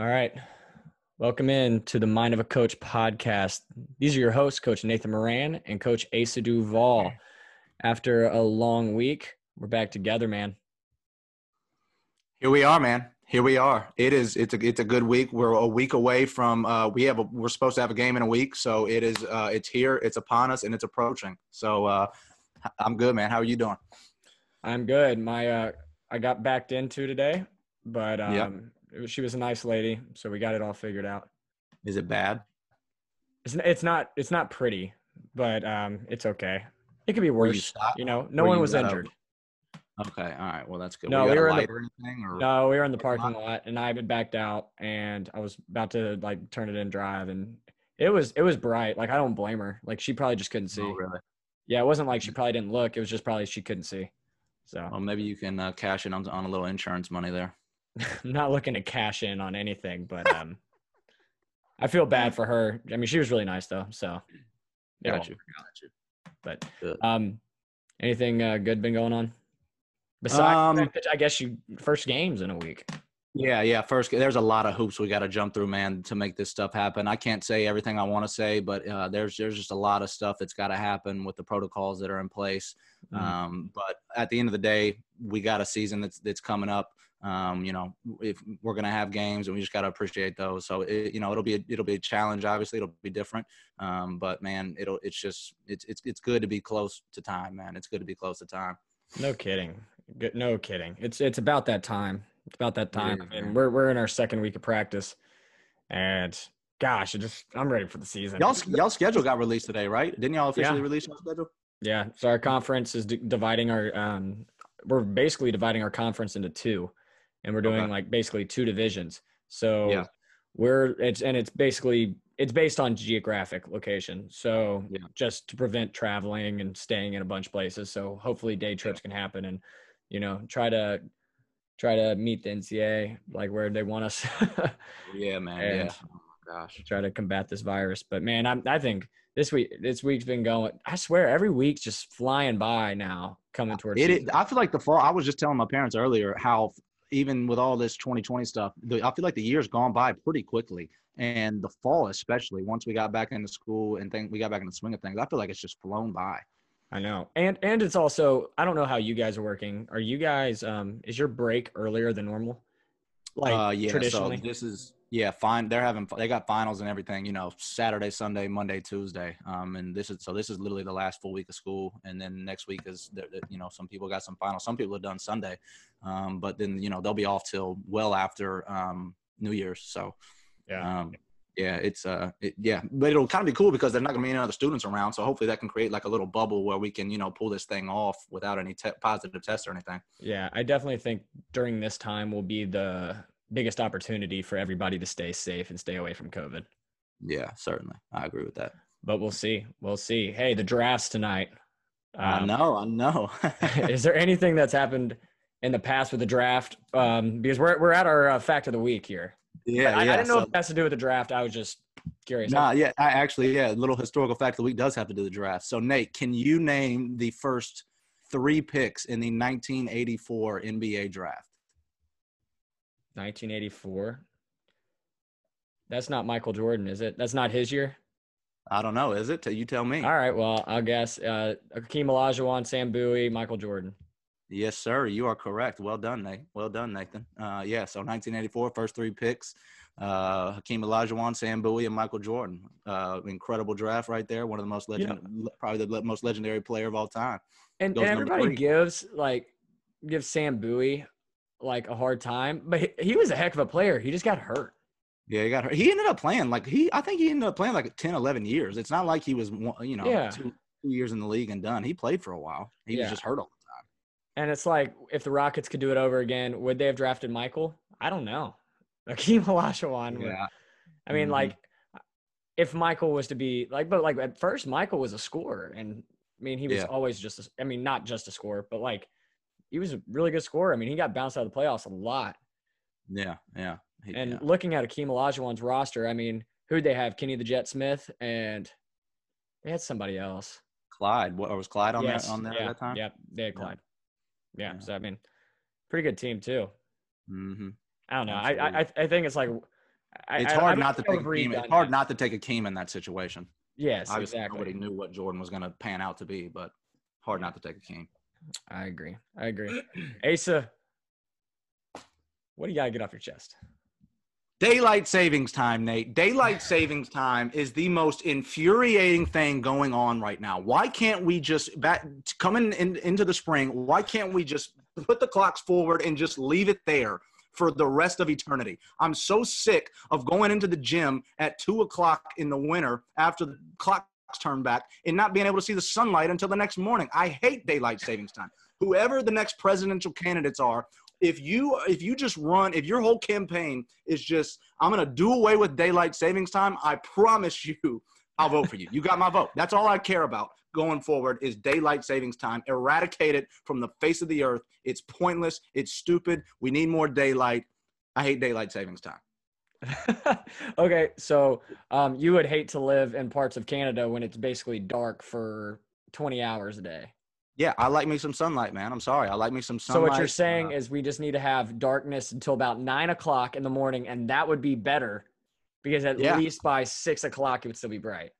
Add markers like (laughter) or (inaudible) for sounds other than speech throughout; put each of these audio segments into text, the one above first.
All right. Welcome in to the Mind of a Coach podcast. These are your hosts, Coach Nathan Moran and Coach Asa Duval. After a long week, we're back together, man. Here we are, man. Here we are. It is. It's a. It's a good week. We're a week away from. Uh, we have. A, we're supposed to have a game in a week, so it is. Uh, it's here. It's upon us, and it's approaching. So uh, I'm good, man. How are you doing? I'm good. My uh, I got backed into today, but um, yep. Was, she was a nice lady, so we got it all figured out. Is it bad? It's it's not it's not pretty, but um, it's okay. It could be worse. You, you, know, no Were one was injured. Okay, all right. Well, that's good. No, we were in the, anything, no, we were in the parking lot, and I had backed out, and I was about to like turn it in drive, and it was it was bright. Like I don't blame her. Like she probably just couldn't see. Oh, really? Yeah, it wasn't like she probably didn't look. It was just probably she couldn't see. So. Well, maybe you can uh, cash in on, on a little insurance money there. I'm (laughs) not looking to cash in on anything, but um, I feel bad for her. I mean, she was really nice though. So. Got you. Got you. But um, anything uh, good been going on? Besides, um, I guess you first games in a week. Yeah, yeah. First, there's a lot of hoops we got to jump through, man, to make this stuff happen. I can't say everything I want to say, but uh, there's there's just a lot of stuff that's got to happen with the protocols that are in place. Mm-hmm. Um, but at the end of the day, we got a season that's that's coming up. Um, you know, if we're gonna have games, and we just got to appreciate those. So, it, you know, it'll be a, it'll be a challenge. Obviously, it'll be different. Um, but man, it'll it's just it's it's it's good to be close to time, man. It's good to be close to time. No kidding. Good, no kidding. It's it's about that time. It's about that time. I mean, we're we're in our second week of practice, and gosh, it just I'm ready for the season. Y'all y'all schedule got released today, right? Didn't y'all officially yeah. release your schedule? Yeah. So our conference is d- dividing our um we're basically dividing our conference into two, and we're doing okay. like basically two divisions. So yeah. we're it's and it's basically it's based on geographic location. So yeah. just to prevent traveling and staying in a bunch of places. So hopefully day trips can happen and you know try to try to meet the NCAA like where they want us. (laughs) yeah, man. yeah. Oh gosh. Try to combat this virus. But man, I'm, I think this week this week's been going. I swear every week's just flying by now, coming towards. It, I feel like the fall. I was just telling my parents earlier how even with all this 2020 stuff, the, I feel like the year's gone by pretty quickly. And the fall, especially once we got back into school and think we got back in the swing of things, I feel like it's just flown by. I know. And and it's also I don't know how you guys are working. Are you guys um is your break earlier than normal? Like uh, yeah, traditionally. So this is yeah, fine. They're having they got finals and everything, you know, Saturday, Sunday, Monday, Tuesday. Um and this is so this is literally the last full week of school and then next week is you know, some people got some finals. Some people have done Sunday. Um but then, you know, they'll be off till well after um New Year's. So yeah. Um yeah, it's uh, it, yeah, but it'll kind of be cool because there's not gonna be any other students around. So hopefully that can create like a little bubble where we can, you know, pull this thing off without any te- positive tests or anything. Yeah, I definitely think during this time will be the biggest opportunity for everybody to stay safe and stay away from COVID. Yeah, certainly, I agree with that. But we'll see. We'll see. Hey, the drafts tonight. Um, I know. I know. (laughs) (laughs) is there anything that's happened in the past with the draft? Um, because we're we're at our uh, fact of the week here. Yeah, I, yeah. I didn't know so, if it has to do with the draft. I was just curious. Nah, yeah, I actually, yeah, little historical fact of the week does have to do with the draft. So, Nate, can you name the first three picks in the 1984 NBA draft? 1984. That's not Michael Jordan, is it? That's not his year. I don't know. Is it? You tell me. All right. Well, I'll guess. Uh, Hakeem Olajuwon, Sam Bowie, Michael Jordan. Yes, sir. You are correct. Well done, Nate. Well done, Nathan. Uh, yeah, so 1984, first three picks. Uh, Hakeem Olajuwon, Sam Bowie, and Michael Jordan. Uh, incredible draft right there. One of the most legend, yeah. probably the most legendary player of all time. And, and everybody gives like gives Sam Bowie like a hard time, but he, he, was a heck of a player. He just got hurt. Yeah, he got hurt. He ended up playing like he. I think he ended up playing like 10, 11 years. It's not like he was you know yeah. two, two years in the league and done. He played for a while. He yeah. was just hurt all the time. and it's like, if the Rockets could do it over again, would they have drafted Michael? I don't know. (laughs) Hakeem Olajuwon. Yeah. I mean, mm-hmm. like, if Michael was to be like, but like at first, Michael was a scorer, and I mean, he was yeah. always just. A, I mean, not just a scorer, but like, he was a really good scorer. I mean, he got bounced out of the playoffs a lot. Yeah, yeah. He, and yeah. looking at Hakeem Olajuwon's roster, I mean, who'd they have? Kenny the Jet Smith, and they had somebody else. Clyde. What was Clyde on yes. that on there yeah. at that time? Yep, they had Clyde yeah, So I mean, pretty good team too. Mm-hmm. I don't know. I, I I think it's like it's hard not to take Hakeem. It's hard not to take Hakeem in that situation. Yes, Obviously, exactly. Nobody knew what Jordan was going to pan out to be, but hard not to take Hakeem. I agree. I agree. Asa, what do you got to get off your chest? Daylight savings time, Nate. Daylight savings time is the most infuriating thing going on right now. Why can't we just back coming in, into the spring? Why can't we just put the clocks forward and just leave it there for the rest of eternity? I'm so sick of going into the gym at two o'clock in the winter after the clock turn back and not being able to see the sunlight until the next morning. I hate daylight savings time. Whoever the next presidential candidates are, if you if you just run if your whole campaign is just i'm going to do away with daylight savings time i promise (laughs) you i'll vote for you. You got my vote. That's all i care about going forward is daylight savings time eradicate it from the face of the earth. It's pointless. It's stupid. We need more daylight. I hate daylight savings time (laughs) okay so um, you would hate to live in parts of canada when it's basically dark for 20 hours a day yeah, I like me some sunlight, man. I'm sorry. I like me some sunlight. So what you're saying uh, is we just need to have darkness until about nine o'clock in the morning, and that would be better because at yeah. least by six o'clock it would still be bright.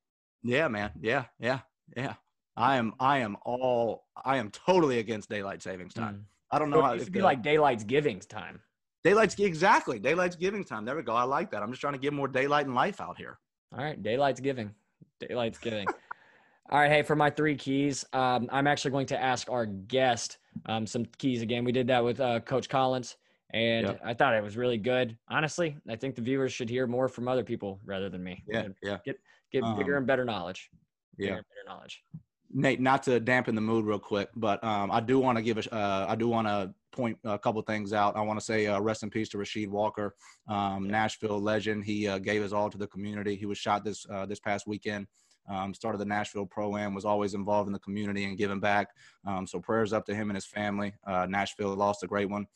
Yeah, man. Yeah, yeah, yeah. I am. I am all. I am totally against daylight savings time. Mm. I don't know so how it should be like daylight's giving time. Daylight's exactly daylight's giving time. There we go. I like that. I'm just trying to get more daylight and life out here. All right, daylight's giving. Daylight's giving. (laughs) All right, hey, for my three keys, um, I'm actually going to ask our guest um, some keys again. We did that with uh, Coach Collins, and yep. I thought it was really good. Honestly, I think the viewers should hear more from other people rather than me. Yeah, yeah. Get get um, bigger and better knowledge. Bigger yeah, better knowledge. Nate, not to dampen the mood real quick, but um, I do want to give a, uh, I do want to point a couple things out. I want to say uh, rest in peace to Rasheed Walker, um, Nashville legend. He uh, gave his all to the community. He was shot this uh, this past weekend. Um, started the Nashville Pro Am, was always involved in the community and giving back. Um, so prayers up to him and his family. Uh, Nashville lost a great one.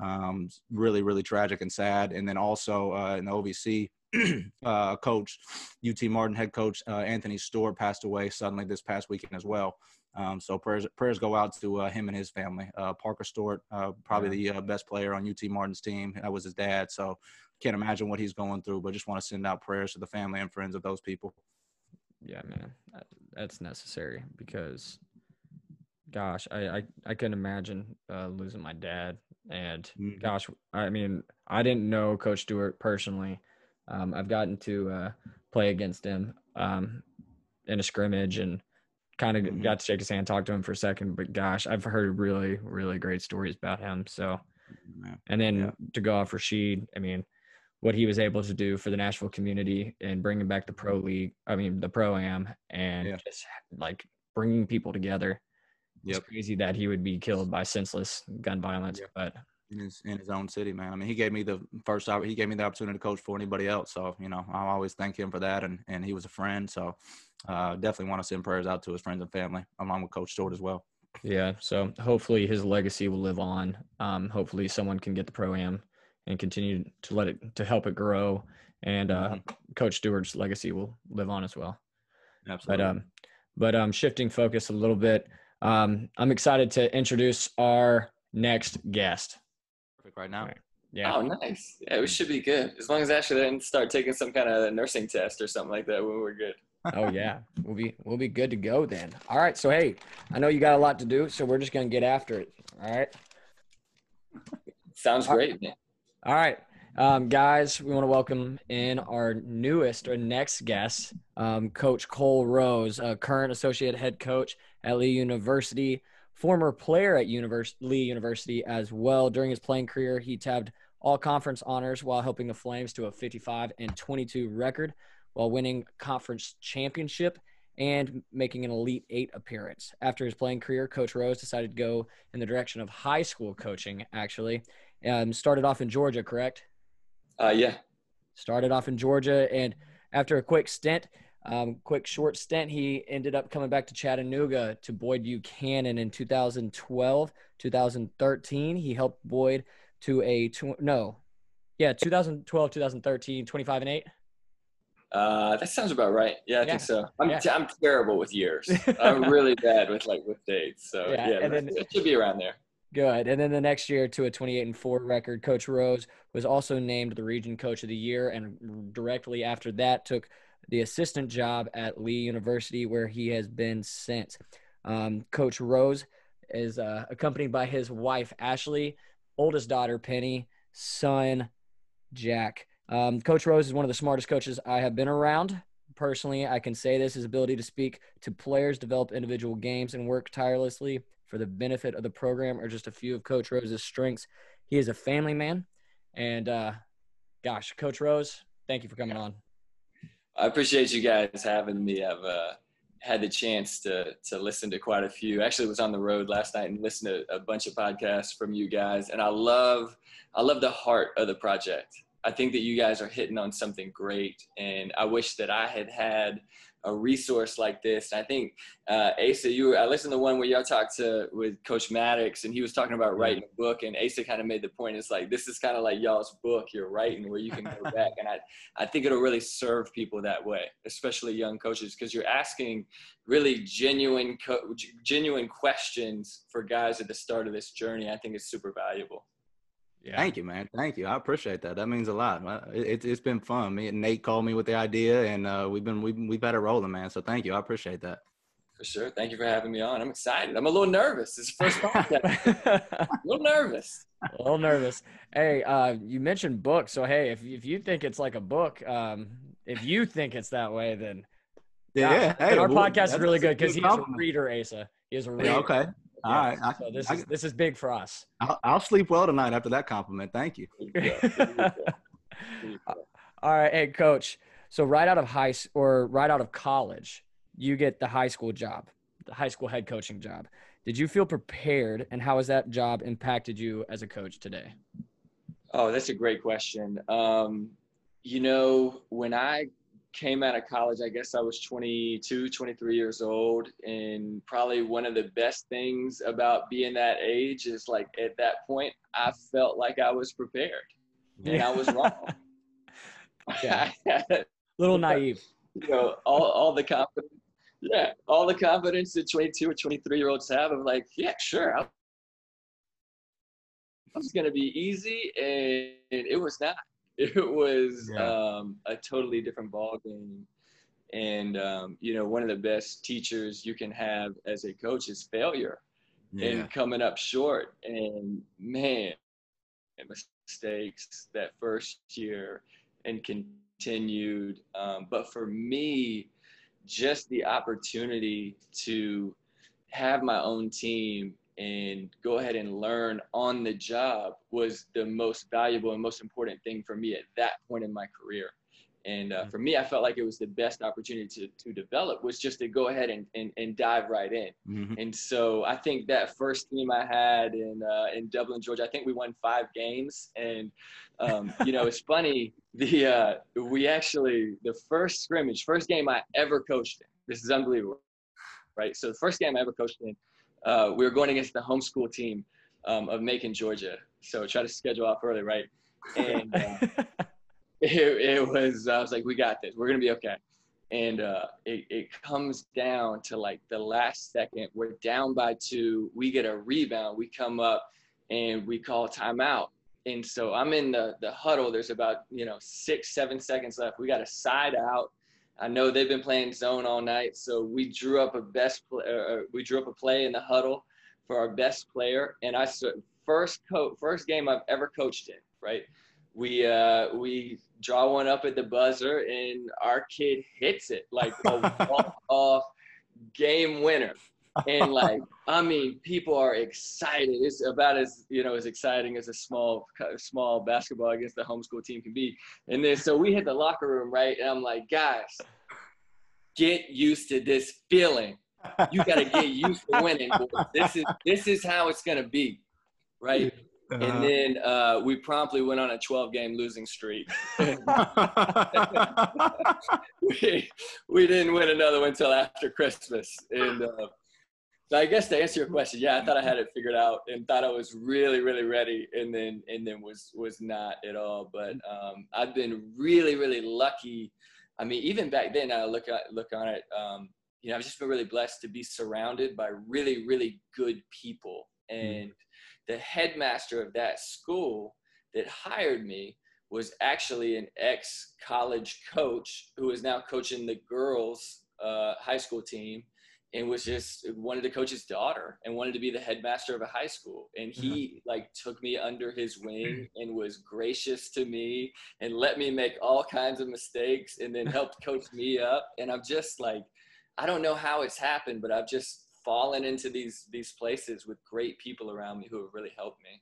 Um, really, really tragic and sad. And then also uh, in the OVC, (clears throat) uh, coach, UT Martin head coach uh, Anthony Stewart passed away suddenly this past weekend as well. Um, so prayers prayers go out to uh, him and his family. Uh, Parker Stewart, uh, probably yeah. the uh, best player on UT Martin's team. That was his dad. So can't imagine what he's going through, but just want to send out prayers to the family and friends of those people yeah, man, that's necessary because, gosh, I I, I couldn't imagine uh, losing my dad. And mm-hmm. gosh, I mean, I didn't know Coach Stewart personally. Um, I've gotten to uh, play against him um, in a scrimmage and kind of mm-hmm. got to shake his hand, talk to him for a second. But gosh, I've heard really, really great stories about him. So, and then yeah. to go off Rashid, I mean, what he was able to do for the Nashville community and bringing back the pro league. I mean, the pro am and yeah. just like bringing people together. Yep. It's crazy that he would be killed by senseless gun violence, yep. but in his in his own city, man. I mean, he gave me the first he gave me the opportunity to coach for anybody else. So you know, I always thank him for that, and and he was a friend. So uh, definitely want to send prayers out to his friends and family, along with Coach Stewart as well. Yeah. So hopefully his legacy will live on. Um, hopefully someone can get the pro am and continue to let it to help it grow. And uh, mm-hmm. Coach Stewart's legacy will live on as well. Absolutely. But um, but um, shifting focus a little bit, um, I'm excited to introduce our next guest. Perfect. Right now. Right. Yeah. Oh, nice. Yeah, we should be good as long as Ashley didn't start taking some kind of nursing test or something like that. We're good. oh yeah, we'll be we'll be good to go then. All right. So hey, I know you got a lot to do, so we're just gonna get after it. All right. Sounds great, man. All right. Um, guys, we want to welcome in our newest or next guest, um, Coach Cole Rose, a current associate head coach at Lee University, former player at Univers- Lee University as well. During his playing career, he tabbed all conference honors while helping the Flames to a 55 and 22 record while winning conference championship and making an Elite Eight appearance. After his playing career, Coach Rose decided to go in the direction of high school coaching, actually, um, started off in Georgia, correct? Uh, yeah. Started off in Georgia, and after a quick stint, um, quick short stint, he ended up coming back to Chattanooga to Boyd Buchanan in 2012, 2013. He helped Boyd to a tw- no, yeah, 2012, 2013, 25 and eight. Uh, that sounds about right. Yeah, I yeah. think so. I'm, yeah. i I'm terrible with years. (laughs) I'm really bad with like with dates. So yeah, yeah and then, it should be around there. Good. And then the next year to a 28 and 4 record, Coach Rose was also named the region coach of the year and directly after that took the assistant job at Lee University where he has been since. Um, Coach Rose is uh, accompanied by his wife Ashley, oldest daughter Penny, son Jack. Um, Coach Rose is one of the smartest coaches I have been around. Personally, I can say this his ability to speak to players, develop individual games, and work tirelessly for the benefit of the program are just a few of Coach Rose's strengths. He is a family man. And uh, gosh, Coach Rose, thank you for coming on. I appreciate you guys having me. I've uh, had the chance to to listen to quite a few. Actually, was on the road last night and listened to a bunch of podcasts from you guys, and I love I love the heart of the project. I think that you guys are hitting on something great, and I wish that I had had a resource like this. I think uh, Asa, you I listened to one where y'all talked to with Coach Maddox, and he was talking about writing a book, and Asa kind of made the point. It's like this is kind of like y'all's book you're writing, where you can go (laughs) back, and I I think it'll really serve people that way, especially young coaches, because you're asking really genuine co- genuine questions for guys at the start of this journey. I think it's super valuable. Yeah. Thank you, man. Thank you. I appreciate that. That means a lot. It, has been fun. Me and Nate called me with the idea, and uh, we've been we've we've had it rolling, man. So thank you. I appreciate that. For sure. Thank you for having me on. I'm excited. I'm a little nervous. It's the first (laughs) podcast. a little nervous. A little nervous. Hey, uh, you mentioned books, so hey, if if you think it's like a book, um, if you think it's that way, then yeah, hey, our well, podcast is really good because he's a reader, Asa. He is a reader. Yeah, okay. All right. I, so this I, is this is big for us. I'll, I'll, sleep well tonight after that compliment. Thank you. (laughs) All right, hey coach. So right out of high or right out of college, you get the high school job, the high school head coaching job. Did you feel prepared, and how has that job impacted you as a coach today? Oh, that's a great question. Um, you know, when I came out of college, I guess I was 22, 23 years old. And probably one of the best things about being that age is like at that point, I felt like I was prepared and I was wrong. (laughs) yeah. (laughs) little naive. You know, all, all the confidence. Yeah. All the confidence that 22 or 23 year olds have of like, yeah, sure. I was going to be easy. And it was not. (laughs) it was yeah. um, a totally different ball game. And um, you know, one of the best teachers you can have as a coach is failure yeah. and coming up short. And man, mistakes that first year and continued. Um, but for me, just the opportunity to have my own team and go ahead and learn on the job was the most valuable and most important thing for me at that point in my career. And uh, mm-hmm. for me, I felt like it was the best opportunity to, to develop was just to go ahead and, and, and dive right in. Mm-hmm. And so I think that first team I had in, uh, in Dublin, Georgia, I think we won five games. And, um, (laughs) you know, it's funny, the, uh, we actually, the first scrimmage, first game I ever coached in, this is unbelievable, right? So the first game I ever coached in, uh, we were going against the homeschool team um, of Macon, Georgia. So try to schedule off early, right? And uh, (laughs) it, it, was, I was like, we got this. We're going to be okay. And uh, it, it comes down to like the last second. We're down by two. We get a rebound. We come up and we call timeout. And so I'm in the, the huddle. There's about, you know, six, seven seconds left. We got a side out I know they've been playing zone all night, so we drew up a best play, uh, uh, we drew up a play in the huddle for our best player, and I first co- first game I've ever coached in. Right, we uh, we draw one up at the buzzer, and our kid hits it like a (laughs) walk off game winner and like I mean, people are excited. It's about as you know as exciting as a small small basketball against the homeschool team can be. And then so we hit the locker room right, and I'm like, guys, get used to this feeling. You got to get used to winning. This is this is how it's gonna be, right? Uh-huh. And then uh, we promptly went on a 12 game losing streak. (laughs) (laughs) we, we didn't win another one until after Christmas. And uh, so I guess to answer your question, yeah, I thought I had it figured out and thought I was really, really ready, and then and then was was not at all. But um, I've been really, really lucky. I mean, even back then, I look at look on it. Um, you know, I've just been really blessed to be surrounded by really, really good people, and the headmaster of that school that hired me was actually an ex college coach who is now coaching the girls uh, high school team and was just wanted to coach his daughter and wanted to be the headmaster of a high school. And he mm-hmm. like took me under his wing and was gracious to me and let me make all kinds of mistakes and then helped (laughs) coach me up. And i'm just like i don't know how it's happened but i've just fallen into these these places with great people around me who have really helped me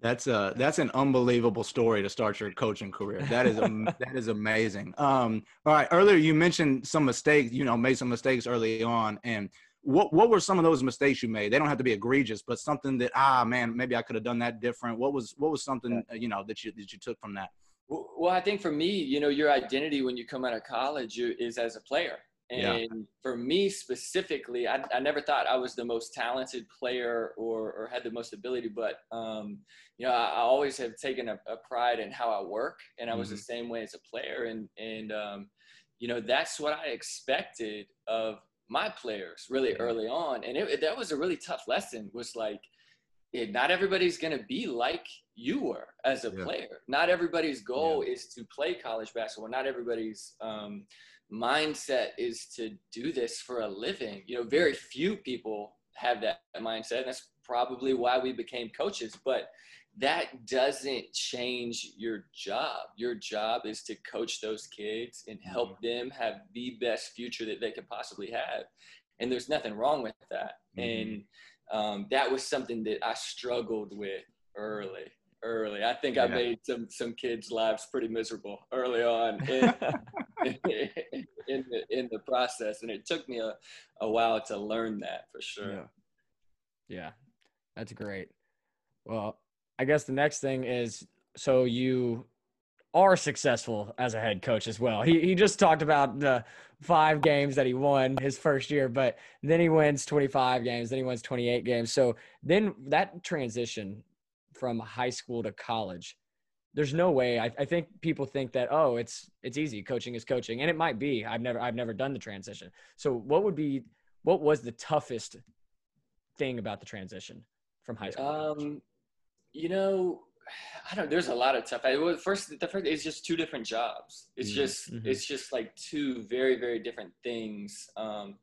that's a that's an unbelievable story to start your coaching career. That is (laughs) that is amazing. Um, all right, earlier you mentioned some mistakes. You know, made some mistakes early on, and what what were some of those mistakes you made? They don't have to be egregious, but something that ah man, maybe I could have done that different. What was what was something you know that you that you took from that? Well, I think for me, you know, your identity when you come out of college is as a player. And yeah. for me specifically, I, I never thought I was the most talented player or, or had the most ability, but, um, you know, I, I, always have taken a, a, pride in how I work and I was mm-hmm. the same way as a player. And, and, um, you know, that's what I expected of my players really yeah. early on. And it, it, that was a really tough lesson was like, it, not everybody's going to be like you were as a yeah. player. Not everybody's goal is to play college basketball. Not everybody's, um, mindset is to do this for a living. You know, very few people have that mindset. And that's probably why we became coaches. But that doesn't change your job. Your job is to coach those kids and help mm-hmm. them have the best future that they could possibly have. And there's nothing wrong with that. Mm-hmm. And um, that was something that I struggled with early early. I think yeah. I made some some kids' lives pretty miserable early on (laughs) in, in, the in the process, and it took me a, a while to learn that for sure. Yeah. yeah, that's great. Well, I guess the next thing is so you are successful as a head coach as well. He he just talked about the five games that he won his first year, but then he wins 25 games, then he wins 28 games. So then that transition from high school to college there's no way. I, I, think people think that oh it's it's easy. Coaching is coaching. And it might be. I've never i've never done the transition. So what would be what was the toughest thing about the transition from high school um you know i don't there's a lot of tough I, well, first the first it's just two different jobs. It's mm-hmm. just mm-hmm. it's just like two very very different things. Um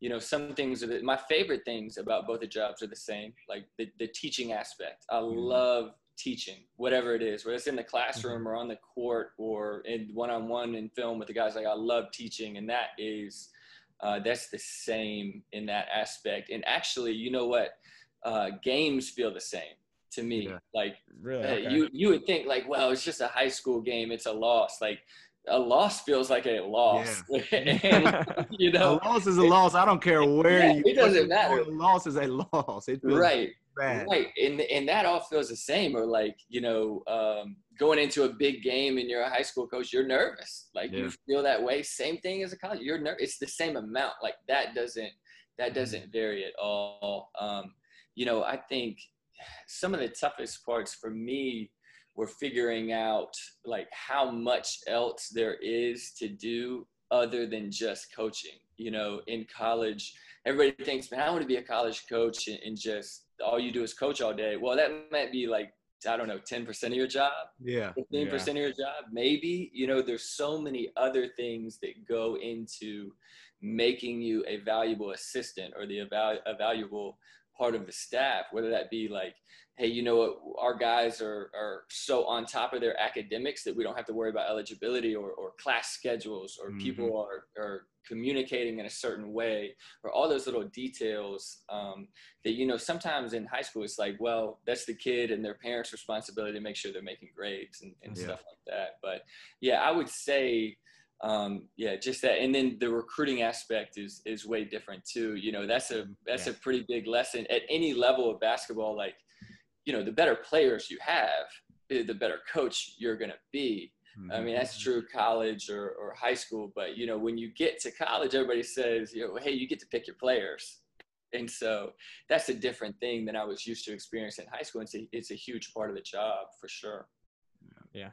you know some things are the, my favorite things about both the jobs are the same like the, the teaching aspect i mm-hmm. love teaching whatever it is whether it's in the classroom mm-hmm. or on the court or in one-on-one in film with the guys like i love teaching and that is uh, that's the same in that aspect and actually you know what uh, games feel the same to me yeah. like really okay. you you would think like well it's just a high school game it's a loss like a loss feels like a loss. Yeah. (laughs) and, you know, a loss is a loss. I don't care where yeah, you. It doesn't matter. A loss is a loss. It right. Bad. Right. And and that all feels the same. Or like you know, um, going into a big game and you're a high school coach, you're nervous. Like yeah. you feel that way. Same thing as a college. You're nervous. It's the same amount. Like that doesn't that mm-hmm. doesn't vary at all. Um, you know, I think some of the toughest parts for me we're figuring out like how much else there is to do other than just coaching. You know, in college, everybody thinks, man, I want to be a college coach and, and just all you do is coach all day. Well, that might be like I don't know, 10% of your job. Yeah. 15% yeah. of your job. Maybe, you know, there's so many other things that go into making you a valuable assistant or the a valuable part of the staff, whether that be like hey, you know what, our guys are, are so on top of their academics that we don't have to worry about eligibility or, or class schedules or mm-hmm. people are, are communicating in a certain way or all those little details um, that, you know, sometimes in high school, it's like, well, that's the kid and their parents' responsibility to make sure they're making grades and, and yeah. stuff like that. But yeah, I would say, um, yeah, just that. And then the recruiting aspect is, is way different too. You know, that's a, that's yeah. a pretty big lesson at any level of basketball. Like, you know, the better players you have, eh, the better coach you're going to be. Mm-hmm. I mean, that's mm-hmm. true college or, or high school, but you know, when you get to college, everybody says, you know, hey, you get to pick your players. And so that's a different thing than I was used to experience in high school. It's a, it's a huge part of the job for sure. Yeah.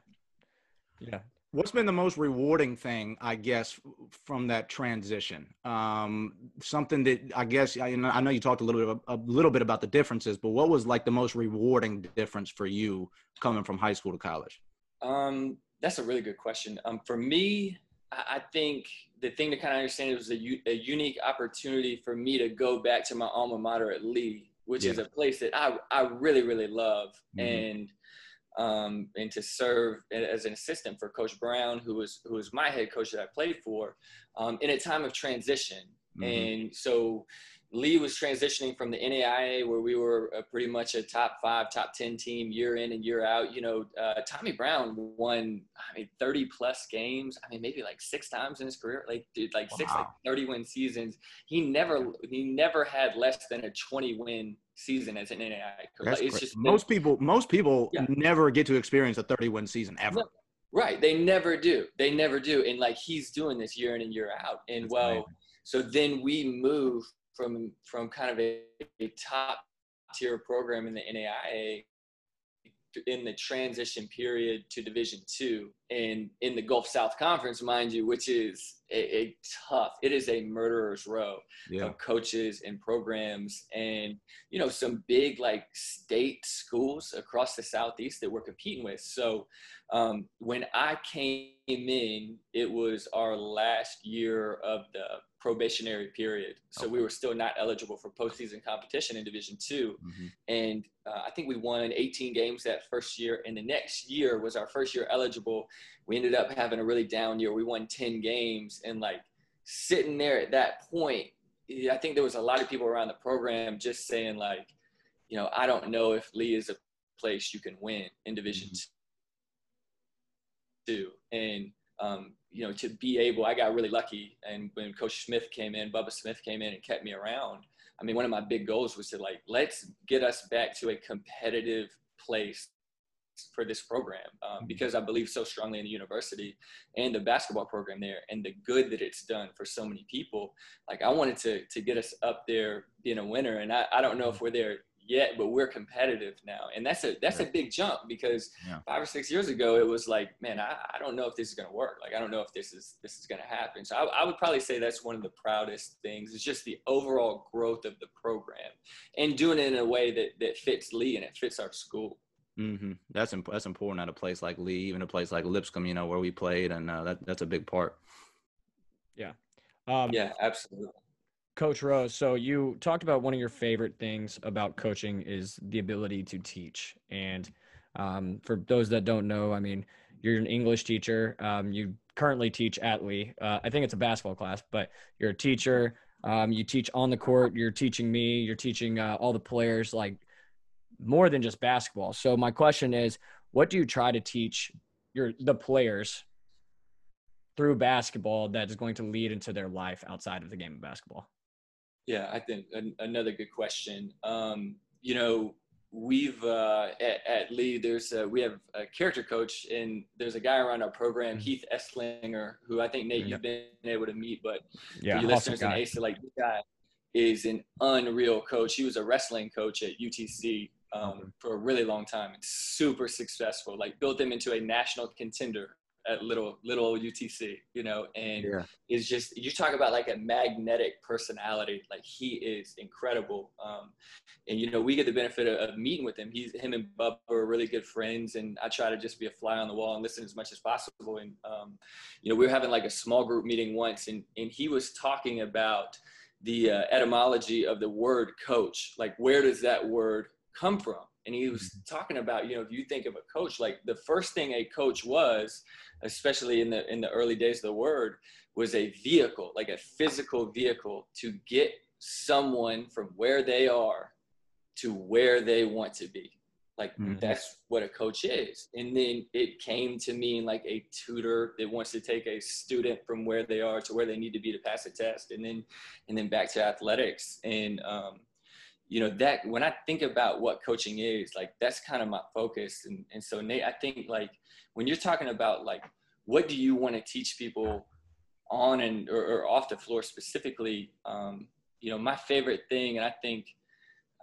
Yeah. What's been the most rewarding thing, I guess, from that transition? Um, something that I guess I, I know you talked a little bit a little bit about the differences, but what was like the most rewarding difference for you coming from high school to college? Um, that's a really good question. Um, for me, I think the thing to kind of understand it was a, a unique opportunity for me to go back to my alma mater at Lee, which yeah. is a place that I, I really, really love. Mm-hmm. And um, and to serve as an assistant for Coach Brown, who was who was my head coach that I played for, um, in a time of transition. Mm-hmm. And so Lee was transitioning from the NAIA, where we were pretty much a top five, top 10 team year in and year out. You know, uh, Tommy Brown won, I mean, 30 plus games. I mean, maybe like six times in his career, like, dude, like wow. six, like 30 win seasons. He never, he never had less than a 20 win season as an NAIA coach. Like, it's just most people, most people yeah. never get to experience a 30 win season ever. No, right. They never do. They never do. And like, he's doing this year in and year out. And That's well, amazing. so then we move from from kind of a, a top tier program in the NAIA in the transition period to division two and in the gulf south conference mind you which is a, a tough it is a murderer's row yeah. of coaches and programs and you know some big like state schools across the southeast that we're competing with so um, when i came in it was our last year of the probationary period. So okay. we were still not eligible for postseason competition in Division 2 mm-hmm. And uh, I think we won 18 games that first year. And the next year was our first year eligible. We ended up having a really down year. We won 10 games. And like sitting there at that point, I think there was a lot of people around the program just saying, like, you know, I don't know if Lee is a place you can win in Division mm-hmm. 2. And um, you know, to be able, I got really lucky. And when Coach Smith came in, Bubba Smith came in and kept me around. I mean, one of my big goals was to like, let's get us back to a competitive place for this program um, mm-hmm. because I believe so strongly in the university and the basketball program there and the good that it's done for so many people. Like I wanted to to get us up there being a winner, and I, I don't know if mm-hmm. we're there yet, but we're competitive now, and that's a that's a big jump because yeah. five or six years ago it was like, man, I, I don't know if this is gonna work. Like I don't know if this is this is gonna happen. So I, I would probably say that's one of the proudest things is just the overall growth of the program and doing it in a way that that fits Lee and it fits our school. Mm-hmm. That's imp- that's important at a place like Lee, even a place like Lipscomb, you know, where we played, and uh, that that's a big part. Yeah. Um, yeah, absolutely. Coach Rose, so you talked about one of your favorite things about coaching is the ability to teach. And um, for those that don't know, I mean, you're an English teacher. Um, you currently teach at Lee. Uh, I think it's a basketball class, but you're a teacher. Um, you teach on the court. You're teaching me. You're teaching uh, all the players, like more than just basketball. So my question is, what do you try to teach your the players through basketball that is going to lead into their life outside of the game of basketball? Yeah, I think an, another good question. Um, you know, we've uh, at, at, Lee, there's a, we have a character coach, and there's a guy around our program, mm-hmm. Heath Esslinger, who I think Nate you've been able to meet, but yeah, for you listeners in Asa, like this guy is an unreal coach. He was a wrestling coach at UTC um, okay. for a really long time and super successful. Like built them into a national contender at little little old UTC, you know, and yeah. is just you talk about like a magnetic personality. Like he is incredible, um, and you know we get the benefit of, of, meeting with him. He's him and Bub are really good friends, and I try to just be a fly on the wall and listen as much as possible. And um, you know we were having like a small group meeting once, and and he was talking about the uh, etymology of the word coach. Like where does that word come from? And he was mm-hmm. talking about you know if you think of a coach like the first thing a coach was especially in the in the early days of the word was a vehicle like a physical vehicle to get someone from where they are to where they want to be like mm-hmm. that's what a coach is and then it came to mean like a tutor that wants to take a student from where they are to where they need to be to pass a test and then and then back to athletics and um, you know that when i think about what coaching is like that's kind of my focus and, and so nate i think like when you're talking about like what do you want to teach people on and or, or off the floor specifically um, you know my favorite thing and i think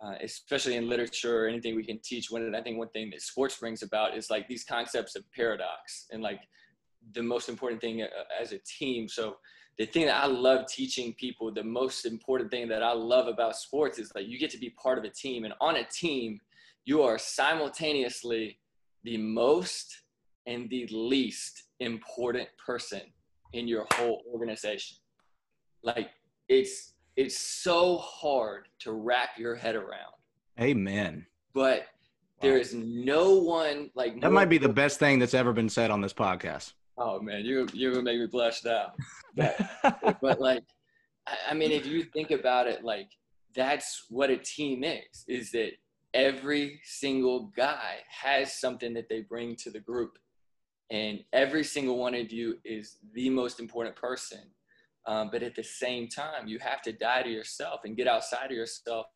uh, especially in literature or anything we can teach one i think one thing that sports brings about is like these concepts of paradox and like the most important thing uh, as a team. So the thing that I love teaching people, the most important thing that I love about sports is like you get to be part of a team. And on a team, you are simultaneously the most and the least important person in your whole organization. Like it's it's so hard to wrap your head around. Amen. But there is no one like that might be the best thing that's ever been said on this podcast. Oh man, you you're gonna make me blush now. But, (laughs) but like, I mean, if you think about it, like that's what a team is. Is that every single guy has something that they bring to the group, and every single one of you is the most important person. Um, but at the same time, you have to die to yourself and get outside of yourself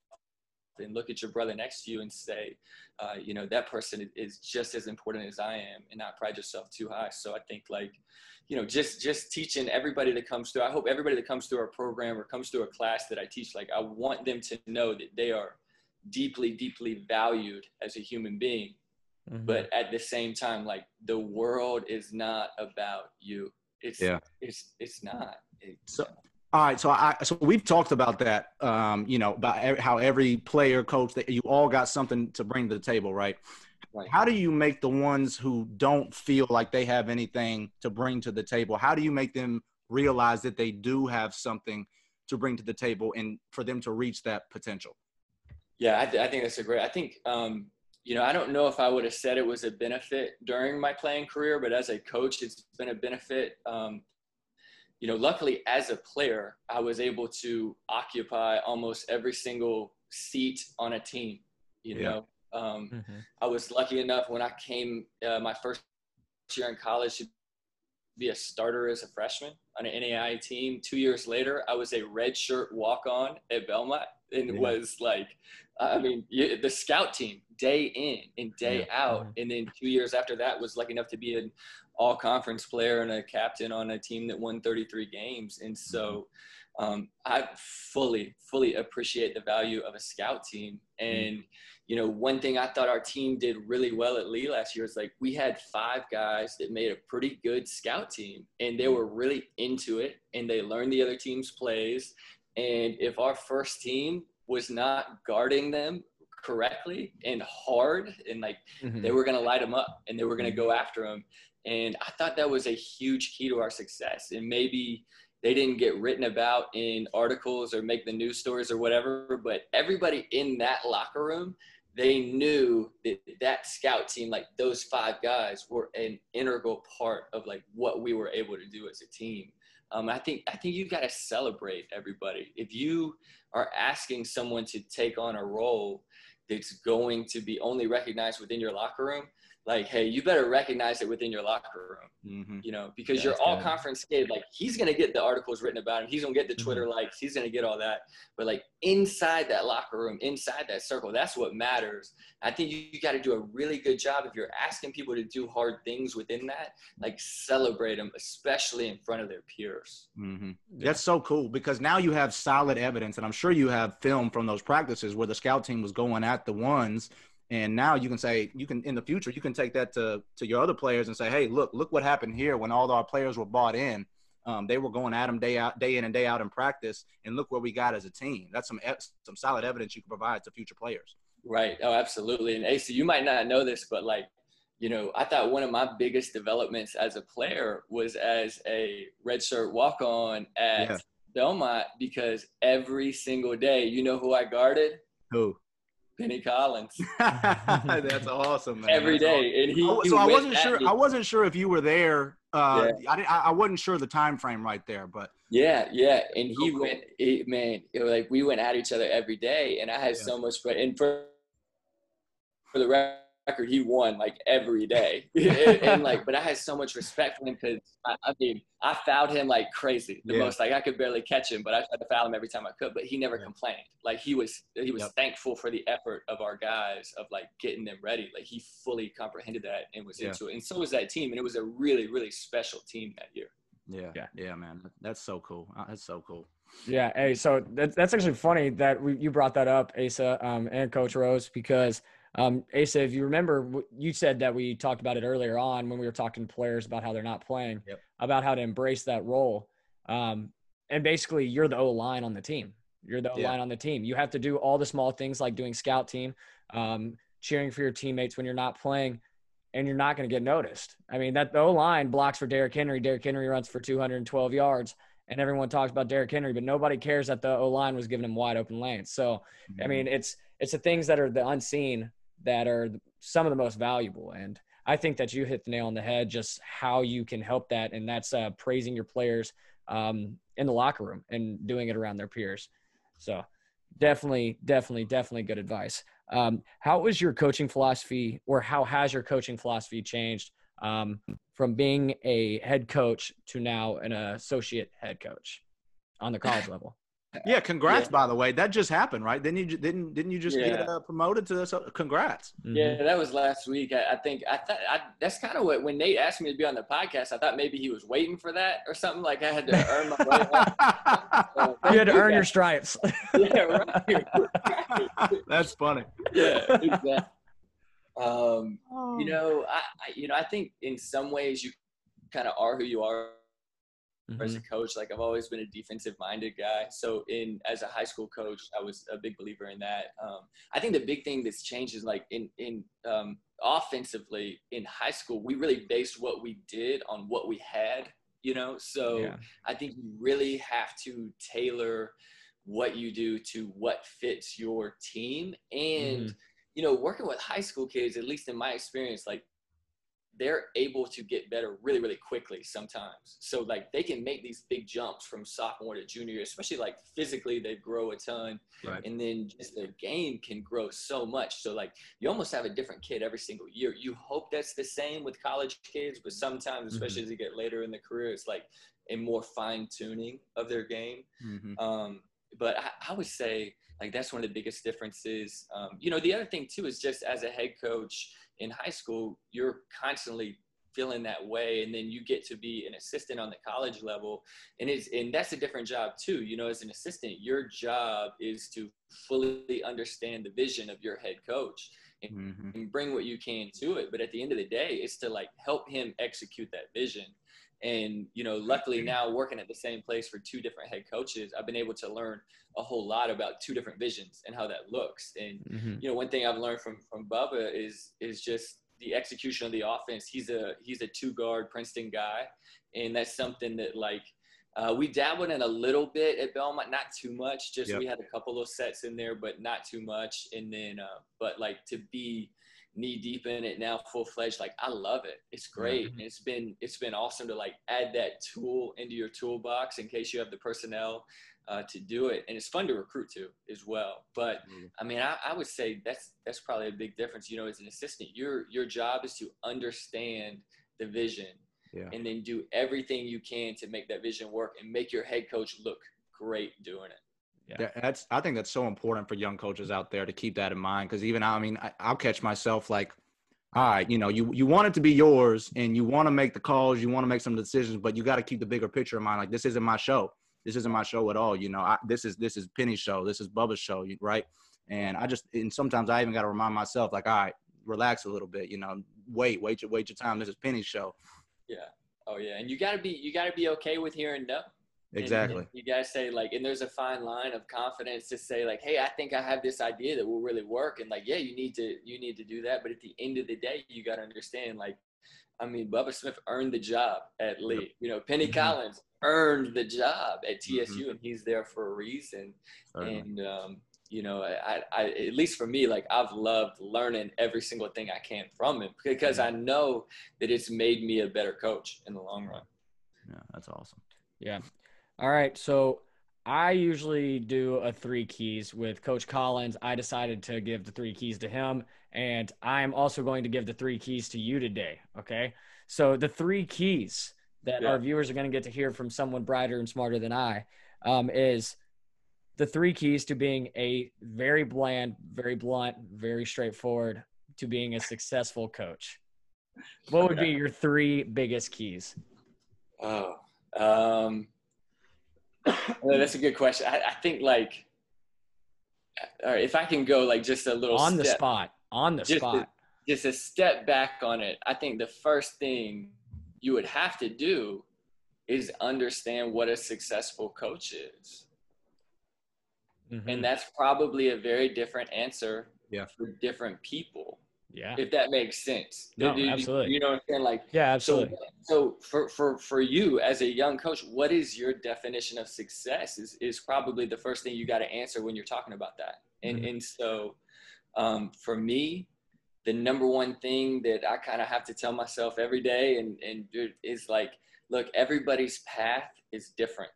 and look at your brother next to you and say, uh, you know, that person is just as important as I am, and not pride yourself too high. So I think like, you know, just just teaching everybody that comes through. I hope everybody that comes through our program or comes through a class that I teach, like I want them to know that they are deeply, deeply valued as a human being. Mm-hmm. But at the same time, like the world is not about you. It's yeah. It's it's not. It's, so all right, so I so we've talked about that, um, you know, about how every player, coach, that you all got something to bring to the table, right? right? How do you make the ones who don't feel like they have anything to bring to the table? How do you make them realize that they do have something to bring to the table, and for them to reach that potential? Yeah, I, th- I think that's a great. I think um, you know, I don't know if I would have said it was a benefit during my playing career, but as a coach, it's been a benefit. Um, you know, luckily as a player, I was able to occupy almost every single seat on a team. You yeah. know, um, mm-hmm. I was lucky enough when I came uh, my first year in college to be a starter as a freshman on an NAIA team. Two years later, I was a redshirt walk-on at Belmont, and yeah. was like, I mean, the scout team day in and day yeah. out. Mm-hmm. And then two years after that, was lucky enough to be an all conference player and a captain on a team that won 33 games. And so mm-hmm. um, I fully, fully appreciate the value of a scout team. Mm-hmm. And, you know, one thing I thought our team did really well at Lee last year is like we had five guys that made a pretty good scout team and they mm-hmm. were really into it and they learned the other team's plays. And if our first team was not guarding them correctly and hard and like mm-hmm. they were going to light them up and they were going to go after them and I thought that was a huge key to our success. And maybe they didn't get written about in articles or make the news stories or whatever, but everybody in that locker room, they knew that that scout team, like those five guys, were an integral part of like what we were able to do as a team. Um, I think I think you've got to celebrate everybody. If you are asking someone to take on a role that's going to be only recognized within your locker room, like, hey, you better recognize it within your locker room, mm-hmm. you know, because yeah, you're all good. conference kid. Like, he's gonna get the articles written about him. He's gonna get the Twitter mm-hmm. likes. He's gonna get all that. But like inside that locker room, inside that circle, that's what matters. I think you, you got to do a really good job if you're asking people to do hard things within that. Like, celebrate them, especially in front of their peers. Mm-hmm. Yeah. That's so cool because now you have solid evidence, and I'm sure you have film from those practices where the scout team was going at the ones and now you can say you can in the future you can take that to to your other players and say, hey, look, look what happened here when all our players were bought in. Um, they were going at them day out, day in and day out in practice, and look where we got as a team. That's some some solid evidence you can provide to future players. Right. Oh, absolutely. And Asa, you might not know this, but like, you know, I thought one of my biggest developments as a player was as a redshirt walk on at yeah. Belmont because every single day, you know who I guarded? Who? Penny Collins. (laughs) That's awesome, man. Every That's day, awesome. and he. Oh, so I wasn't sure. Me. I wasn't sure if you were there. Uh, yeah. I, I wasn't sure the time frame right there, but. Yeah, yeah, and he cool. went. He, man, it was like we went at each other every day, and I had yeah. so much fun. And for for the record record he won like every day. (laughs) And, and, like but i had so much respect for him because I, I, mean i fouled him like crazy the yeah. most like i could barely catch him but i tried to foul him every time i could but he never yeah. complained. Like he was he was yep. thankful for the effort of our guys of like getting them ready. Like he fully comprehended that and was yeah. into it and so was that team and it was a really really special team that year. Yeah. Yeah. Yeah man. That's so cool. Uh, that's so cool. Yeah hey so that's, that's actually funny that we, you brought that up asa um, and coach rose because Um, Asa, if you remember, you said that we talked about it earlier on when we were talking to players about how they're not playing, yep. about how to embrace that role. Um, and basically, you're the O line on the team. You're the O line yeah. on the team. You have to do all the small things like doing scout team, um, cheering for your teammates when you're not playing, and you're not going to get noticed. I mean, that O line blocks for Derrick Henry. Derrick Henry runs for 212 yards and everyone talks about Derrick Henry, but nobody cares that the O line was giving him wide open lanes. So, mm-hmm. I mean, it's it's the things that are the unseen that are some of the most valuable. And I think that you hit the nail on the head, just how you can help that, and that's uh, praising your players um, in the locker room and doing it around their peers. So, definitely, definitely, definitely good advice. Um, how was your coaching philosophy, or how has your coaching philosophy changed? Um, from being a head coach to now an associate head coach on the college (laughs) level. Yeah, congrats yeah. by the way. That just happened, right? Didn't you didn't didn't you just yeah. get uh, promoted to this? Congrats. Mm-hmm. Yeah, that was last week. I, I think I thought I, that's kind of what when Nate asked me to be on the podcast. I thought maybe he was waiting for that or something. Like I had to earn my way. (laughs) so, you had to (laughs) earn your stripes. (laughs) yeah, right. that's funny. Yeah, exactly. Um, oh. You know, I, I, you know I think in some ways you kind of are who you are mm-hmm. as a coach. Like I've always been a defensive minded guy. So in as a high school coach, I was a big believer in that. Um, I think the big thing that's changed is like in in um, offensively in high school, we really based what we did on what we had. You know, so yeah. I think you really have to tailor what you do to what fits your team and. Mm-hmm you know, working with high school kids, at least in my experience, like they're able to get better really, really quickly sometimes. So like they can make these big jumps from sophomore to junior, especially like physically they grow a ton. Right. And then just their game can grow so much. So like you almost have a different kid every single year. You hope that's the same with college kids, but sometimes, especially mm-hmm. as you get later in the career, it's like a more fine tuning of their game. Mm-hmm. Um, but I, I would say like that's one of the biggest differences. Um, you know, the other thing too is just as a head coach in high school, you're constantly feeling that way and then you get to be an assistant on the college level and it's and that's a different job too you know as an assistant your job is to fully understand the vision of your head coach and, mm-hmm. and bring what you can to it but at the end of the day it's to like help him execute that vision and, you know, luckily now working at the same place for two different head coaches, I've been able to learn a whole lot about two different visions and how that looks. And, mm-hmm. you know, one thing I've learned from, from Bubba is, is just the execution of the offense. He's a, he's a two guard Princeton guy. And that's something that like, uh, we dabbled in a little bit at Belmont, not too much. Just yep. we had a couple of sets in there, but not too much. And then, uh, but like to be knee deep in it now full fledged like i love it it's great mm-hmm. it's been it's been awesome to like add that tool into your toolbox in case you have the personnel uh, to do it and it's fun to recruit to as well but mm-hmm. i mean I, I would say that's that's probably a big difference you know as an assistant your your job is to understand the vision yeah. and then do everything you can to make that vision work and make your head coach look great doing it yeah. That's I think that's so important for young coaches out there to keep that in mind because even I mean I, I'll catch myself like all right, you know, you you want it to be yours and you want to make the calls, you want to make some decisions, but you got to keep the bigger picture in mind. Like this isn't my show. This isn't my show at all. You know, I, this is this is Penny's show. This is Bubba's show, right? And I just and sometimes I even got to remind myself, like, all right, relax a little bit. You know, wait, wait your wait your time. This is Penny's show. Yeah. Oh yeah, and you gotta be you gotta be okay with hearing no. Exactly. And, and you guys say like, and there's a fine line of confidence to say like, hey, I think I have this idea that will really work, and like, yeah, you need to you need to do that. But at the end of the day, you got to understand like, I mean, Bubba Smith earned the job at Lee. Yep. You know, Penny mm-hmm. Collins earned the job at TSU, mm-hmm. and he's there for a reason. Certainly. And um, you know, I, I, at least for me, like I've loved learning every single thing I can from him because mm-hmm. I know that it's made me a better coach in the long run. Yeah, that's awesome. Yeah. All right. So I usually do a three keys with Coach Collins. I decided to give the three keys to him, and I'm also going to give the three keys to you today. Okay. So the three keys that yeah. our viewers are going to get to hear from someone brighter and smarter than I um, is the three keys to being a very bland, very blunt, very straightforward to being a successful coach. What would be your three biggest keys? Oh, um, that's a good question. I, I, think like, all right, if I can go like just a little on step. the spot, on the just spot. A, just a step back on it. I think the first thing you would have to do is understand what a successful coach is. Mm-hmm. And that's probably a very different answer yeah. for different people. Yeah. If that makes sense. No, absolutely. You know what I'm saying? Like, yeah, absolutely. So, so for, for, for you as a young coach, what is your definition of success is, is probably the first thing you got to answer when you're talking about that. And, mm-hmm. and so um, for me, the number one thing that I kind of have to tell myself every day and, and is like, look, everybody's path is different.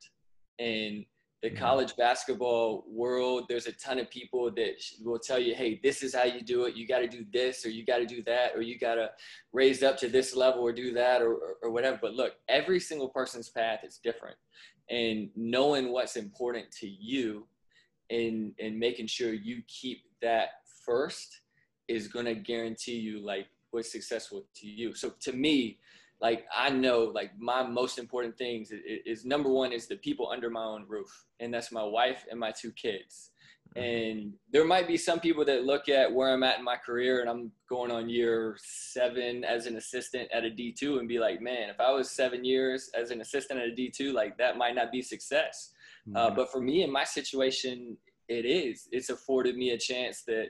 And the mm-hmm. college basketball world, there's a ton of people that will tell you, hey, this is how you do it. You got to do this, or you got to do that, or you got to raise up to this level, or do that, or, or, or, whatever. But look, every single person's path is different. And knowing what's important to you and, and making sure you keep that first is going to guarantee you like what's successful to you. So to me, like I know like my most important things is, is, number one is the people under my own roof, and that's my wife and my two kids. Mm-hmm. And there might be some people that look at where I'm at in my career, and I'm going on year seven as an assistant at a D2, and be like, man, if I was seven years as an assistant at a D2, like that might not be success. Uh, mm-hmm. Uh, but for me, in my situation, it is. It's afforded me a chance that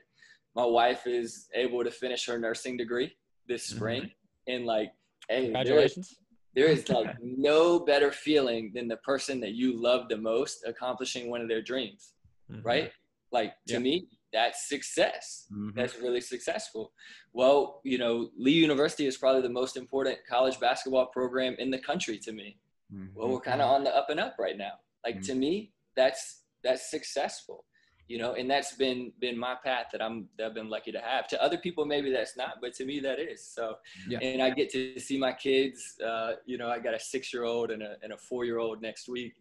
my wife is able to finish her nursing degree this mm-hmm. spring, mm-hmm. and like Hey, congratulations. There is, there is like (laughs) no better feeling than the person that you love the most accomplishing one of their dreams, mm-hmm. right? Like to yeah. me, that's success. Mm-hmm. That's really successful. Well, you know, Lee University is probably the most important college basketball program in the country to me. Mm-hmm. Well, we're kind of on the up and up right now. Like mm-hmm. to me, that's that's successful you know and that's been been my path that i'm that i've been lucky to have. To other people maybe that's not but to me that is. So yeah. and i get to see my kids uh, you know i got a six year old and a, and a four year old next week.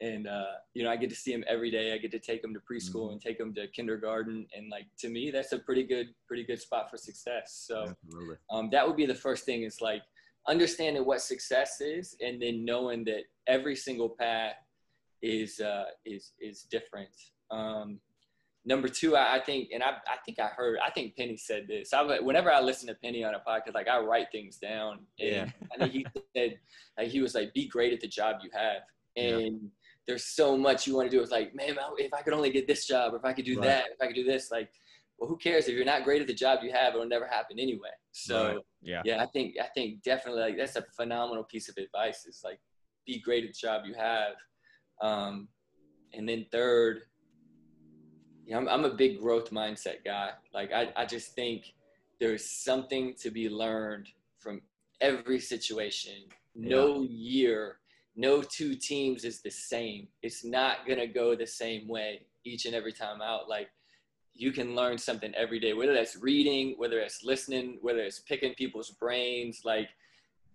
And uh, you know i get to see them every day. I get to take them to preschool mm-hmm. and take them to kindergarten. And like to me that's a pretty good pretty good spot for success. So um, that would be the first thing is like understanding what success is and then knowing that every single path is uh, is is different. Um, Number two, I, I think, and I, I think I heard, I think Penny said this. I, whenever I listen to Penny on a podcast, like I write things down. And yeah. (laughs) I think he said, like, he was like, be great at the job you have. And yeah. there's so much you want to do. It's like, man, if I could only get this job, or if I could do right. that, if I could do this, like, well, who cares if you're not great at the job you have? It'll never happen anyway. So right. yeah, yeah, I think I think definitely like that's a phenomenal piece of advice. Is like be great at the job you have, um, and then third, you know, I'm, I'm a big growth mindset guy. Like I, I just think there's something to be learned from every situation. No yeah. year, no two teams is the same. It's not gonna go the same way each and every time out. Like you can learn something every day, whether that's reading, whether it's listening, whether it's picking people's brains. Like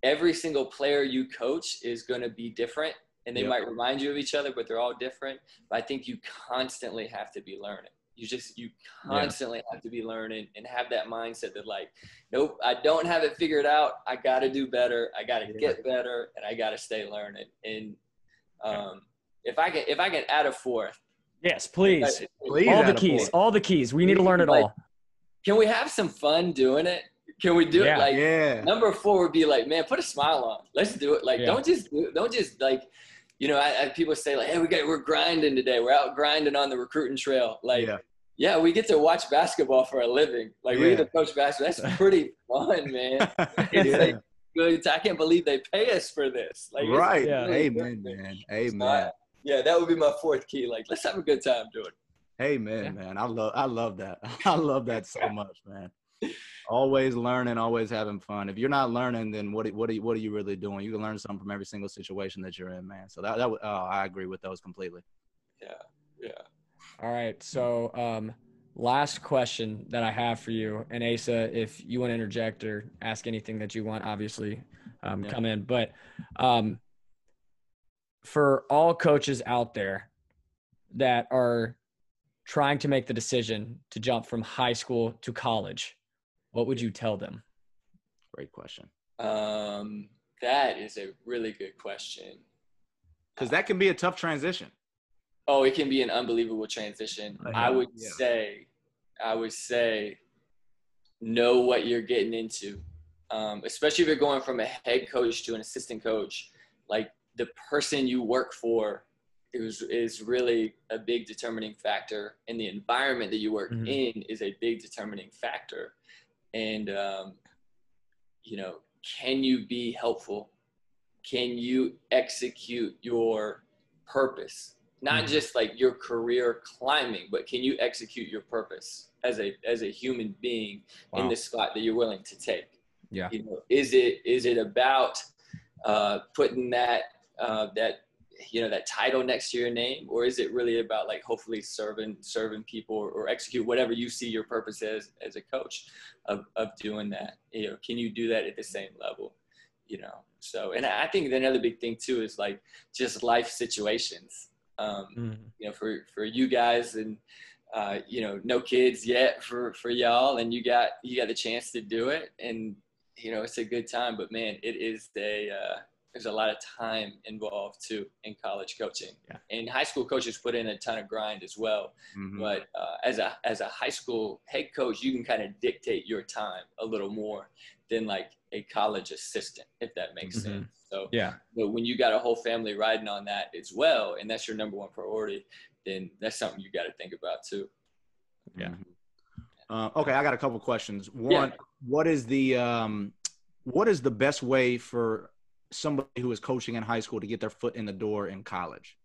every single player you coach is gonna be different and they yep. might remind you of each other, but they're all different. But I think you constantly have to be learning. You just you constantly yeah. have to be learning and have that mindset that like, nope, I don't have it figured out. I got to do better. I got to yeah. get better, and I got to stay learning. And um, if I can if I can add a fourth, yes, please, please all the keys, all the keys. We need to learn it like, all. Can we have some fun doing it? Can we do yeah. it? Like yeah. number four would be like, man, put a smile on. Let's do it. Like, don't just don't just like you know, I, I, people say like, "Hey, we got we're grinding today. We're out grinding on the recruiting trail." Like, yeah, yeah we get to watch basketball for a living. Like, yeah. we get to coach basketball. That's (laughs) pretty fun, man. (laughs) yeah. Like, I can't believe they pay us for this. Like, right? Yeah. Really Amen, good, man. Amen. yeah, that would be my fourth key. Like, let's have a good time doing. Amen, yeah. man. I love I love that. (laughs) I love that so much, man always learning, always having fun. If you're not learning, then what what are you, what are you really doing? You can learn something from every single situation that you're in, man. So that that oh, I agree with those completely. Yeah, yeah. All right, so um, last question that I have for you, and Asa, if you want to interject or ask anything that you want, obviously, um, yeah. come in. But um, for all coaches out there that are trying to make the decision to jump from high school to college what would you tell them? Great question. Um, that is a really good question. Because that can be a tough transition. Oh, it can be an unbelievable transition. I would yeah. say, I would say, know what you're getting into. Um, especially if you're going from a head coach to an assistant coach, like the person you work for is, is really a big determining factor and the environment that you work mm-hmm. in is a big determining factor. And, um, you know, can you be helpful? Can you execute your purpose? Not mm-hmm. just like your career climbing, but can you execute your purpose as a as a human being wow. in the spot that you're willing to take? Yeah. You know, is it is it about uh, putting that uh, that you know that title next to your name? Or is it really about like hopefully serving serving people or, or, execute whatever you see your purpose as as a coach of, of doing that? You know can you do that at the same level? You know so and i think another big thing too is like just life situations. Um mm-hmm. you know for for you guys and uh you know no kids yet for for y'all and you got you got the chance to do it and you know it's a good time but man it is a uh there's a lot of time involved too in college coaching. Yeah. And high school coaches put in a ton of grind as well. Mm-hmm. But uh, as a as a high school head coach, you can kind of dictate your time a little more than like a college assistant, if that makes mm-hmm. sense. So yeah, but when you got a whole family riding on that as well, and that's your number one priority, then that's something you got to think about too. Yeah. Mm-hmm. Uh, okay, I got a couple questions. One, yeah. what is the um, what is the best way for somebody who was coaching in high school to get their foot in the door in college?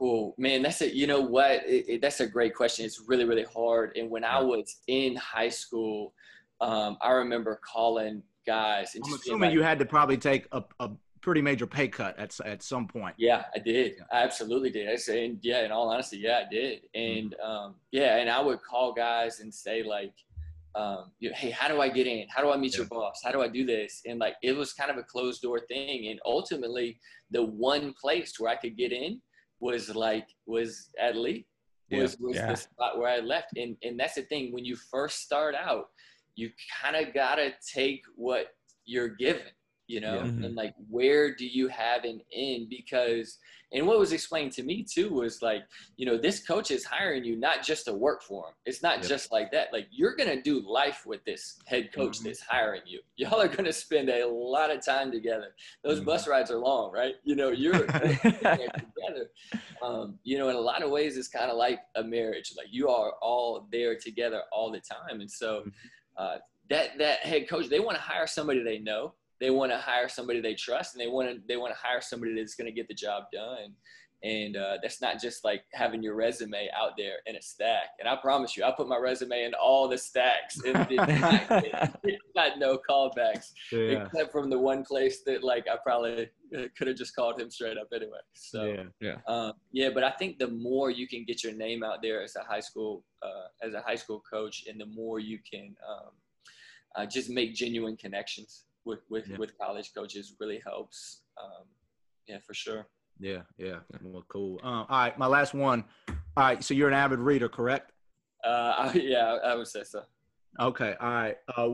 Oh man, that's a you know what? It, it, that's a great question. It's really really hard. And when I was in high school, um, I remember calling guys. I'm assuming like, you had to probably take a, a pretty major pay cut at at some point. Yeah, I did. I absolutely did. I say, and yeah, in all honesty, yeah, I did. And mm-hmm. um, yeah, and I would call guys and say like, um, you know, hey, how do I get in? How do I meet yeah. your boss? How do I do this? And like, it was kind of a closed door thing. And ultimately, the one place where I could get in was like was at Lee. Was yeah. was yeah. the spot where I left. And and that's the thing. When you first start out, you kind of gotta take what you're given you know mm-hmm. and like where do you have an in because and what was explained to me too was like you know this coach is hiring you not just to work for him. It's not yep. just like that. Like you're gonna do life with this head coach mm-hmm. that's hiring you. (laughs) Y'all are gonna spend a lot of time together. Those mm-hmm. bus rides are long right? You know you're (laughs) together. Um, you know in a lot of ways it's kind of like a marriage. Like you are all there together all the time. And so mm-hmm. uh, that that head coach they want to hire somebody they know they want to hire somebody they trust and they want to they want to hire somebody that's going to get the job done. And uh, that's not just like having your resume out there in a stack. And i promise you i put my resume in all the stacks and did not, no callbacks yeah. except from the one place that like i probably uh, could have just called him straight up anyway. So yeah. Yeah. um, yeah but i think the more you can get your name out there as a high school uh, as a high school coach and the more you can um, uh, just make genuine connections with with, yeah. with college coaches really helps. Um, yeah, for sure. Yeah, yeah. Well, cool. Um, all right, my last one. All right, so you're an avid reader, correct? Uh, I, (laughs) yeah, I would say so. Okay, all right. Uh,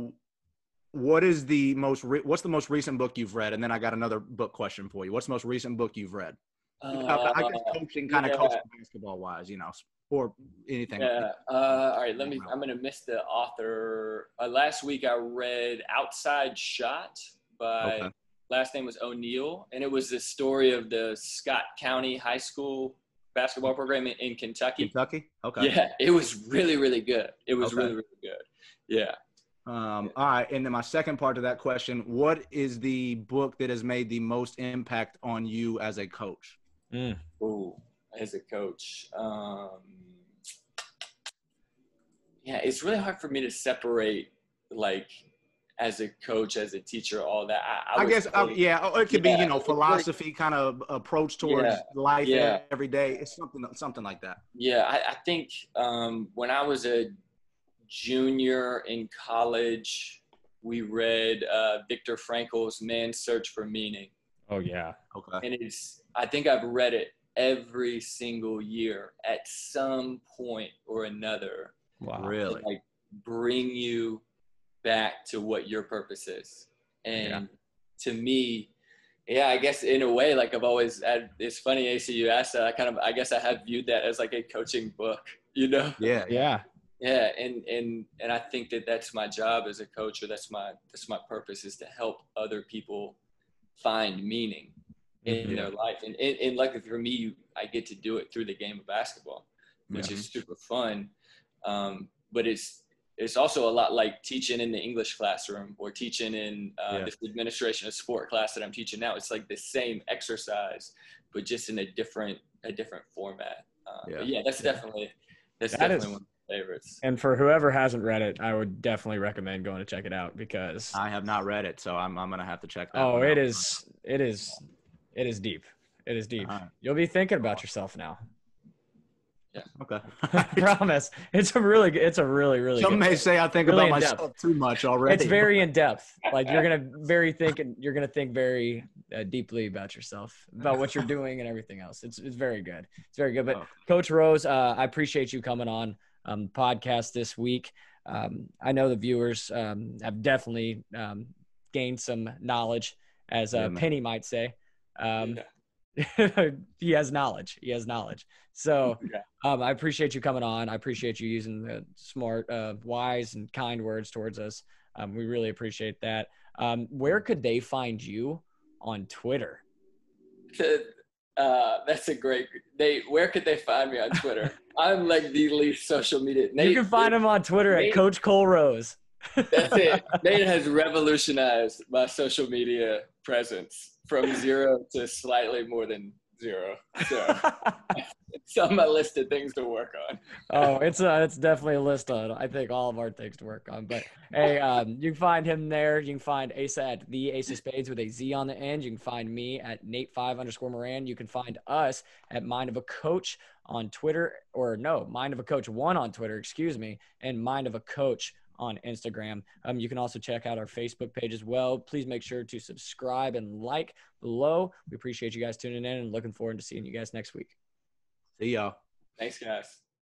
what is the most? Re- what's the most recent book you've read? And then I got another book question for you. What's the most recent book you've read? Uh, I guess coaching, kind yeah. of coaching basketball wise, you know, or anything. Yeah. Uh, all right. Let me. I'm gonna miss the author. Uh, last week I read Outside Shot by okay. last name was O'Neill, and it was the story of the Scott County High School basketball program in, in Kentucky. Kentucky. Okay. Yeah, it was really really good. It was okay. really really good. Yeah. Um, all right, and then my second part to that question: What is the book that has made the most impact on you as a coach? Mm. Ooh, as a coach. Um, yeah, it's really hard for me to separate like as a coach, as a teacher, all that. I, I, I guess, uh, yeah, it could yeah, be, you know, philosophy kind of approach towards yeah, life yeah. every day. It's something, something like that. Yeah, I, I think um, when I was a junior in college, we read uh, Viktor Frankl's Man's Search for Meaning. Oh yeah. Okay. And it's I think I've read it every single year at some point or another. Wow. Really? like bring you back to what your purpose is. And yeah. to me, yeah, I guess in a way, like I've always had, it's funny, AC, you asked that. I kind of, I guess I have viewed that as like a coaching book, (laughs) you know? Yeah. Yeah. Yeah, and and and I think that that's my job as a coach, or that's my that's my purpose is to help other people find meaning in mm-hmm. their life. And, and and luckily for me, I get to do it through the game of basketball, which yeah. is super fun. Um, but it's it's also a lot like teaching in the English classroom or teaching in uh, yeah. this administration of sport class that I'm teaching now. It's like the same exercise, but just in a different a different format. Uh, yeah. yeah, that's definitely that's that definitely is, one favorites. And for whoever hasn't read it, I would definitely recommend going to check it out because I have not read it, so I'm I'm gonna have to check that. Out. Oh, it is it is it is deep. It is deep. Right. You'll be thinking about yourself now. Yeah. Okay. (laughs) I (laughs) promise. It's a really good. It's a really really. Some may say I think really about myself too much already. It's very (laughs) in depth. Like you're gonna very think. and You're gonna think very uh, deeply about yourself, about what you're doing and everything else. It's it's very good. It's very good. But. Coach Rose, uh, I appreciate you coming on um, podcast this week. Um, I know the viewers um, have definitely um, gained some knowledge, as uh, yeah, Penny might say. Um, yeah. (laughs) he has knowledge. He has knowledge. So yeah. um, I appreciate you coming on. I appreciate you using the smart, uh, wise, and kind words towards us. Um, we really appreciate that. Um, where could they find you on Twitter? Uh, that's a great. They where could they find me on Twitter? (laughs) I'm like the least social media. Nate, you can find him on Twitter Nate, at Coach Cole Rose. that's it. (laughs) Nate has revolutionized my social media presence from zero to slightly more than zero. So it's on my list of things to work on. oh, it's a, it's definitely a list on I think all of our things to work on. But hey, um, you can find him there. You can find Asa at the Ace of Spades with a Z on the end. You can find me at Nate five underscore Moran. You can find us at Mind of a Coach on Twitter, or no, Mind of a Coach one on Twitter, excuse me, and Mind of a Coach on Instagram. Um, you can also check out our Facebook page as well. Please make sure to subscribe and like below. We appreciate you guys tuning in and looking forward to seeing you guys next week. See y'all. Thanks, guys.